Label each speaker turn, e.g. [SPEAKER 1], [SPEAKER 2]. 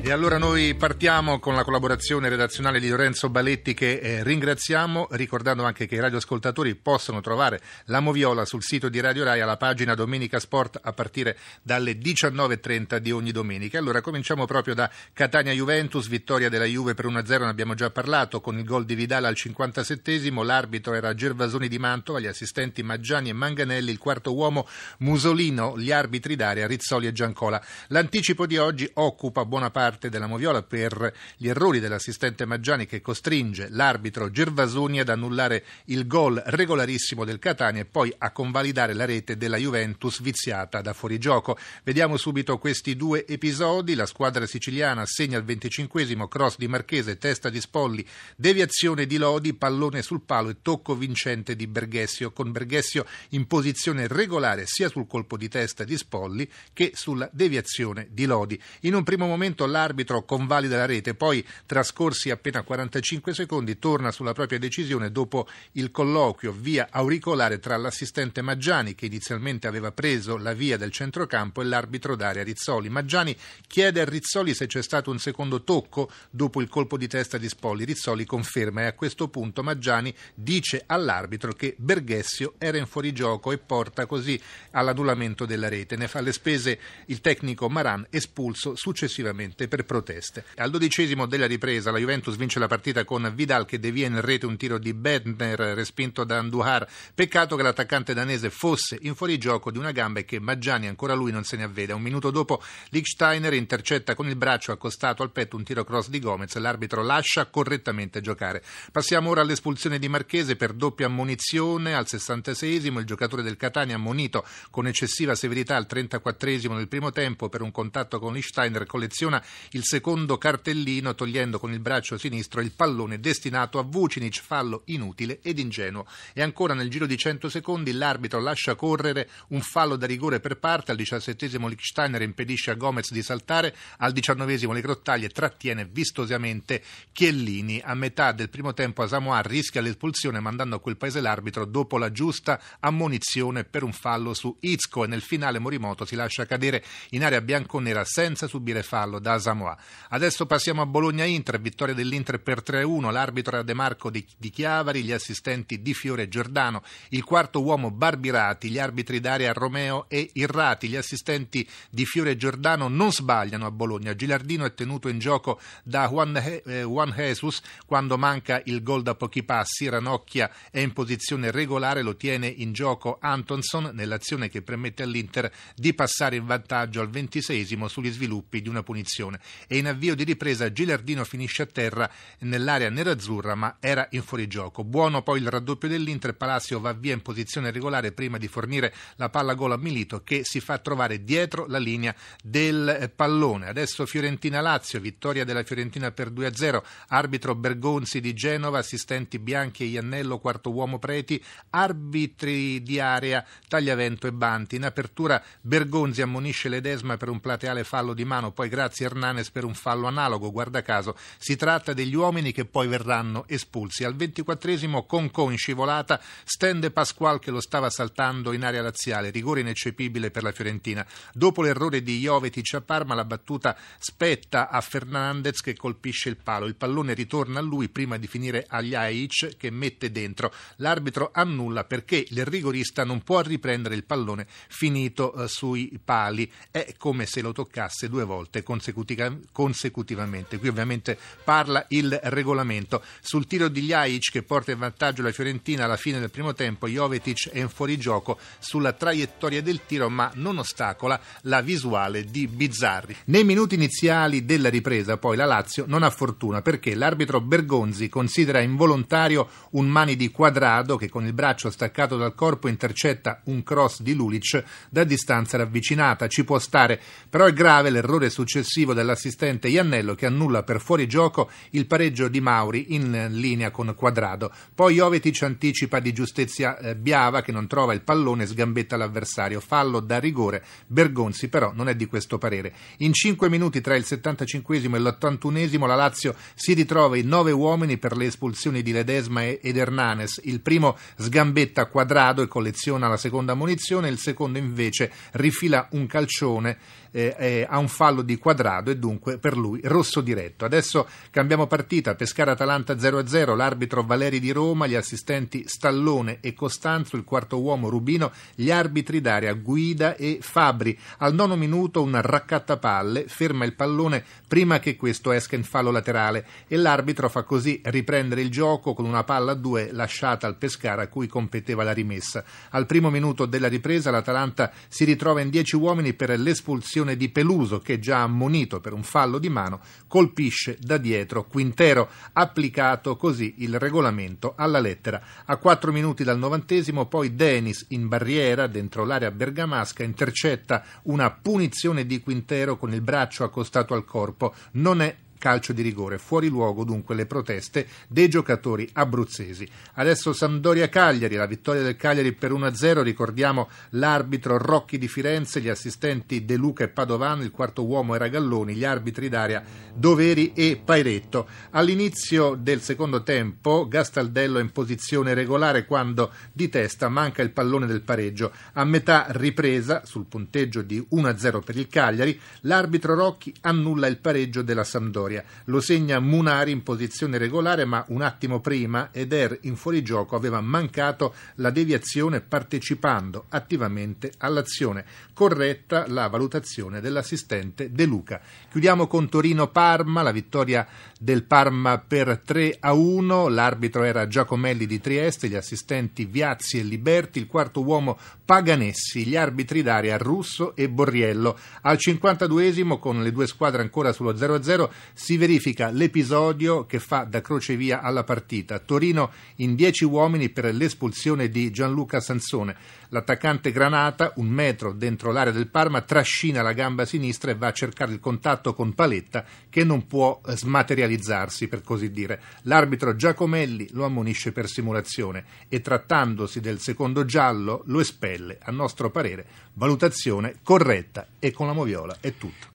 [SPEAKER 1] E allora noi partiamo con la collaborazione redazionale di Lorenzo Baletti che eh, ringraziamo, ricordando anche che i radioascoltatori possono trovare la Moviola sul sito di Radio Rai alla pagina Domenica Sport a partire dalle 19.30 di ogni domenica. Allora cominciamo proprio da Catania Juventus, vittoria della Juve per 1-0, ne abbiamo già parlato, con il gol di Vidal al 57esimo, l'arbitro era Gervasoni di Mantova, gli assistenti Maggiani e Manganelli, il quarto uomo Musolino, gli arbitri d'area Rizzoli e Giancola. L'anticipo di oggi occupa buona parte parte della Moviola per gli errori dell'assistente Maggiani che costringe l'arbitro Gervasoni ad annullare il gol regolarissimo del Catania e poi a convalidare la rete della Juventus viziata da fuorigioco. Vediamo subito questi due episodi. La squadra siciliana segna il 25 cross di Marchese, testa di Spolli, deviazione di Lodi, pallone sul palo e tocco vincente di Berghessio, con Berghessio in posizione regolare sia sul colpo di testa di Spolli che sulla deviazione di Lodi. In un primo momento l'arbitro convalida la rete, poi trascorsi appena 45 secondi torna sulla propria decisione dopo il colloquio via auricolare tra l'assistente Maggiani che inizialmente aveva preso la via del centrocampo e l'arbitro Daria Rizzoli. Maggiani chiede a Rizzoli se c'è stato un secondo tocco dopo il colpo di testa di Spolli. Rizzoli conferma e a questo punto Maggiani dice all'arbitro che Berghessio era in fuorigioco e porta così all'annullamento della rete. Ne fa le spese il tecnico Maran espulso successivamente per proteste. Al dodicesimo della ripresa la Juventus vince la partita con Vidal che devia in rete un tiro di Bentner respinto da Andujar. Peccato che l'attaccante danese fosse in fuorigioco di una gamba e che Maggiani ancora lui non se ne avvede. Un minuto dopo Lichsteiner intercetta con il braccio accostato al petto un tiro cross di Gomez. L'arbitro lascia correttamente giocare. Passiamo ora all'espulsione di Marchese per doppia ammonizione al 66esimo. Il giocatore del Catania ammonito con eccessiva severità al 34esimo del primo tempo per un contatto con Lichsteiner colleziona il secondo cartellino togliendo con il braccio sinistro il pallone destinato a Vucinic, fallo inutile ed ingenuo. E ancora nel giro di 100 secondi l'arbitro lascia correre un fallo da rigore per parte, al diciassettesimo Lichsteiner impedisce a Gomez di saltare, al diciannovesimo le grottaglie trattiene vistosamente Chiellini. A metà del primo tempo Asamoah rischia l'espulsione mandando a quel paese l'arbitro dopo la giusta ammonizione per un fallo su Izco e nel finale Morimoto si lascia cadere in area bianconera senza subire fallo da Asamoah. Samoa. Adesso passiamo a Bologna-Inter, vittoria dell'Inter per 3-1, l'arbitro era De Marco di, di Chiavari, gli assistenti Di Fiore e Giordano, il quarto uomo Barbirati, gli arbitri d'area Romeo e Irrati, gli assistenti Di Fiore e Giordano non sbagliano a Bologna. Gilardino è tenuto in gioco da Juan, eh, Juan Jesus quando manca il gol da pochi passi, Ranocchia è in posizione regolare, lo tiene in gioco Antonson nell'azione che permette all'Inter di passare in vantaggio al ventisesimo sugli sviluppi di una punizione e in avvio di ripresa Gilardino finisce a terra nell'area nerazzurra ma era in fuorigioco. Buono poi il raddoppio dell'Inter, Palacio va via in posizione regolare prima di fornire la palla gol a Milito che si fa trovare dietro la linea del pallone. Adesso Fiorentina-Lazio, vittoria della Fiorentina per 2-0, arbitro Bergonzi di Genova, assistenti Bianchi e Iannello, quarto uomo Preti, arbitri di area Tagliavento e Banti. In apertura Bergonzi ammonisce Ledesma per un plateale fallo di mano, poi grazie a Hernanes per un fallo analogo, guarda caso. Si tratta degli uomini che poi verranno espulsi. Al ventiquattresimo Concò in scivolata stende Pasqual che lo stava saltando in area laziale, rigore ineccepibile per la Fiorentina. Dopo l'errore di Jovetic a Parma la battuta spetta a Fernandez che colpisce il palo. Il pallone ritorna a lui prima di finire agli Aic che mette dentro. L'arbitro annulla perché il rigorista non può riprendere il pallone finito eh, sui pali. È come se lo toccasse due volte consecutivamente consecutivamente. Qui ovviamente parla il regolamento. Sul tiro di Ljajic che porta in vantaggio la Fiorentina alla fine del primo tempo, Jovetic è in fuorigioco sulla traiettoria del tiro ma non ostacola la visuale di Bizzarri. Nei minuti iniziali della ripresa poi la Lazio non ha fortuna perché l'arbitro Bergonzi considera involontario un mani di quadrado che con il braccio staccato dal corpo intercetta un cross di Lulic da distanza ravvicinata. Ci può stare, però è grave l'errore successivo della dell'assistente Iannello che annulla per fuorigioco il pareggio di Mauri in linea con Quadrado. Poi Jovetic anticipa di giustizia eh, Biava che non trova il pallone e sgambetta l'avversario. Fallo da rigore. Bergonzi però non è di questo parere. In cinque minuti tra il 75 e l'81 la Lazio si ritrova in nove uomini per le espulsioni di Ledesma ed Hernanes. Il primo sgambetta Quadrado e colleziona la seconda munizione, il secondo invece rifila un calcione eh, eh, a un fallo di Quadrado e dunque per lui rosso diretto. Adesso cambiamo partita, Pescara-Atalanta 0-0, l'arbitro Valeri di Roma, gli assistenti Stallone e Costanzo, il quarto uomo Rubino, gli arbitri d'area Guida e Fabri. Al nono minuto un raccattapalle ferma il pallone prima che questo esca in fallo laterale e l'arbitro fa così riprendere il gioco con una palla a due lasciata al Pescara a cui competeva la rimessa. Al primo minuto della ripresa l'Atalanta si ritrova in dieci uomini per l'espulsione di Peluso che già ammonito per un fallo di mano colpisce da dietro Quintero, applicato così il regolamento alla lettera. A quattro minuti dal novantesimo poi Denis in barriera dentro l'area bergamasca intercetta una punizione di Quintero con il braccio accostato al corpo. Non è calcio di rigore. Fuori luogo dunque le proteste dei giocatori abruzzesi. Adesso Sampdoria-Cagliari, la vittoria del Cagliari per 1-0, ricordiamo l'arbitro Rocchi di Firenze, gli assistenti De Luca e Padovano, il quarto uomo era Galloni, gli arbitri d'aria Doveri e Pairetto. All'inizio del secondo tempo Gastaldello è in posizione regolare quando di testa manca il pallone del pareggio. A metà ripresa, sul punteggio di 1-0 per il Cagliari, l'arbitro Rocchi annulla il pareggio della Sampdoria vittoria. Lo segna Munari in posizione regolare, ma un attimo prima Eder in fuorigioco aveva mancato la deviazione partecipando attivamente all'azione. Corretta la valutazione dell'assistente De Luca. Chiudiamo con Torino-Parma, la vittoria del Parma per 3 a 1. L'arbitro era Giacomelli di Trieste, gli assistenti Viazzi e Liberti, il quarto uomo Paganessi, gli arbitri d'aria Russo e Borriello. Al 52esimo, con le due squadre ancora sullo 0-0, si verifica l'episodio che fa da crocevia alla partita. Torino in 10 uomini per l'espulsione di Gianluca Sansone. L'attaccante Granata, un metro dentro l'area del Parma, trascina la gamba sinistra e va a cercare il contatto con Paletta che non può smaterializzarsi, per così dire. L'arbitro Giacomelli lo ammonisce per simulazione e trattandosi del secondo giallo lo espelle. A nostro parere, valutazione corretta e con la moviola è tutto.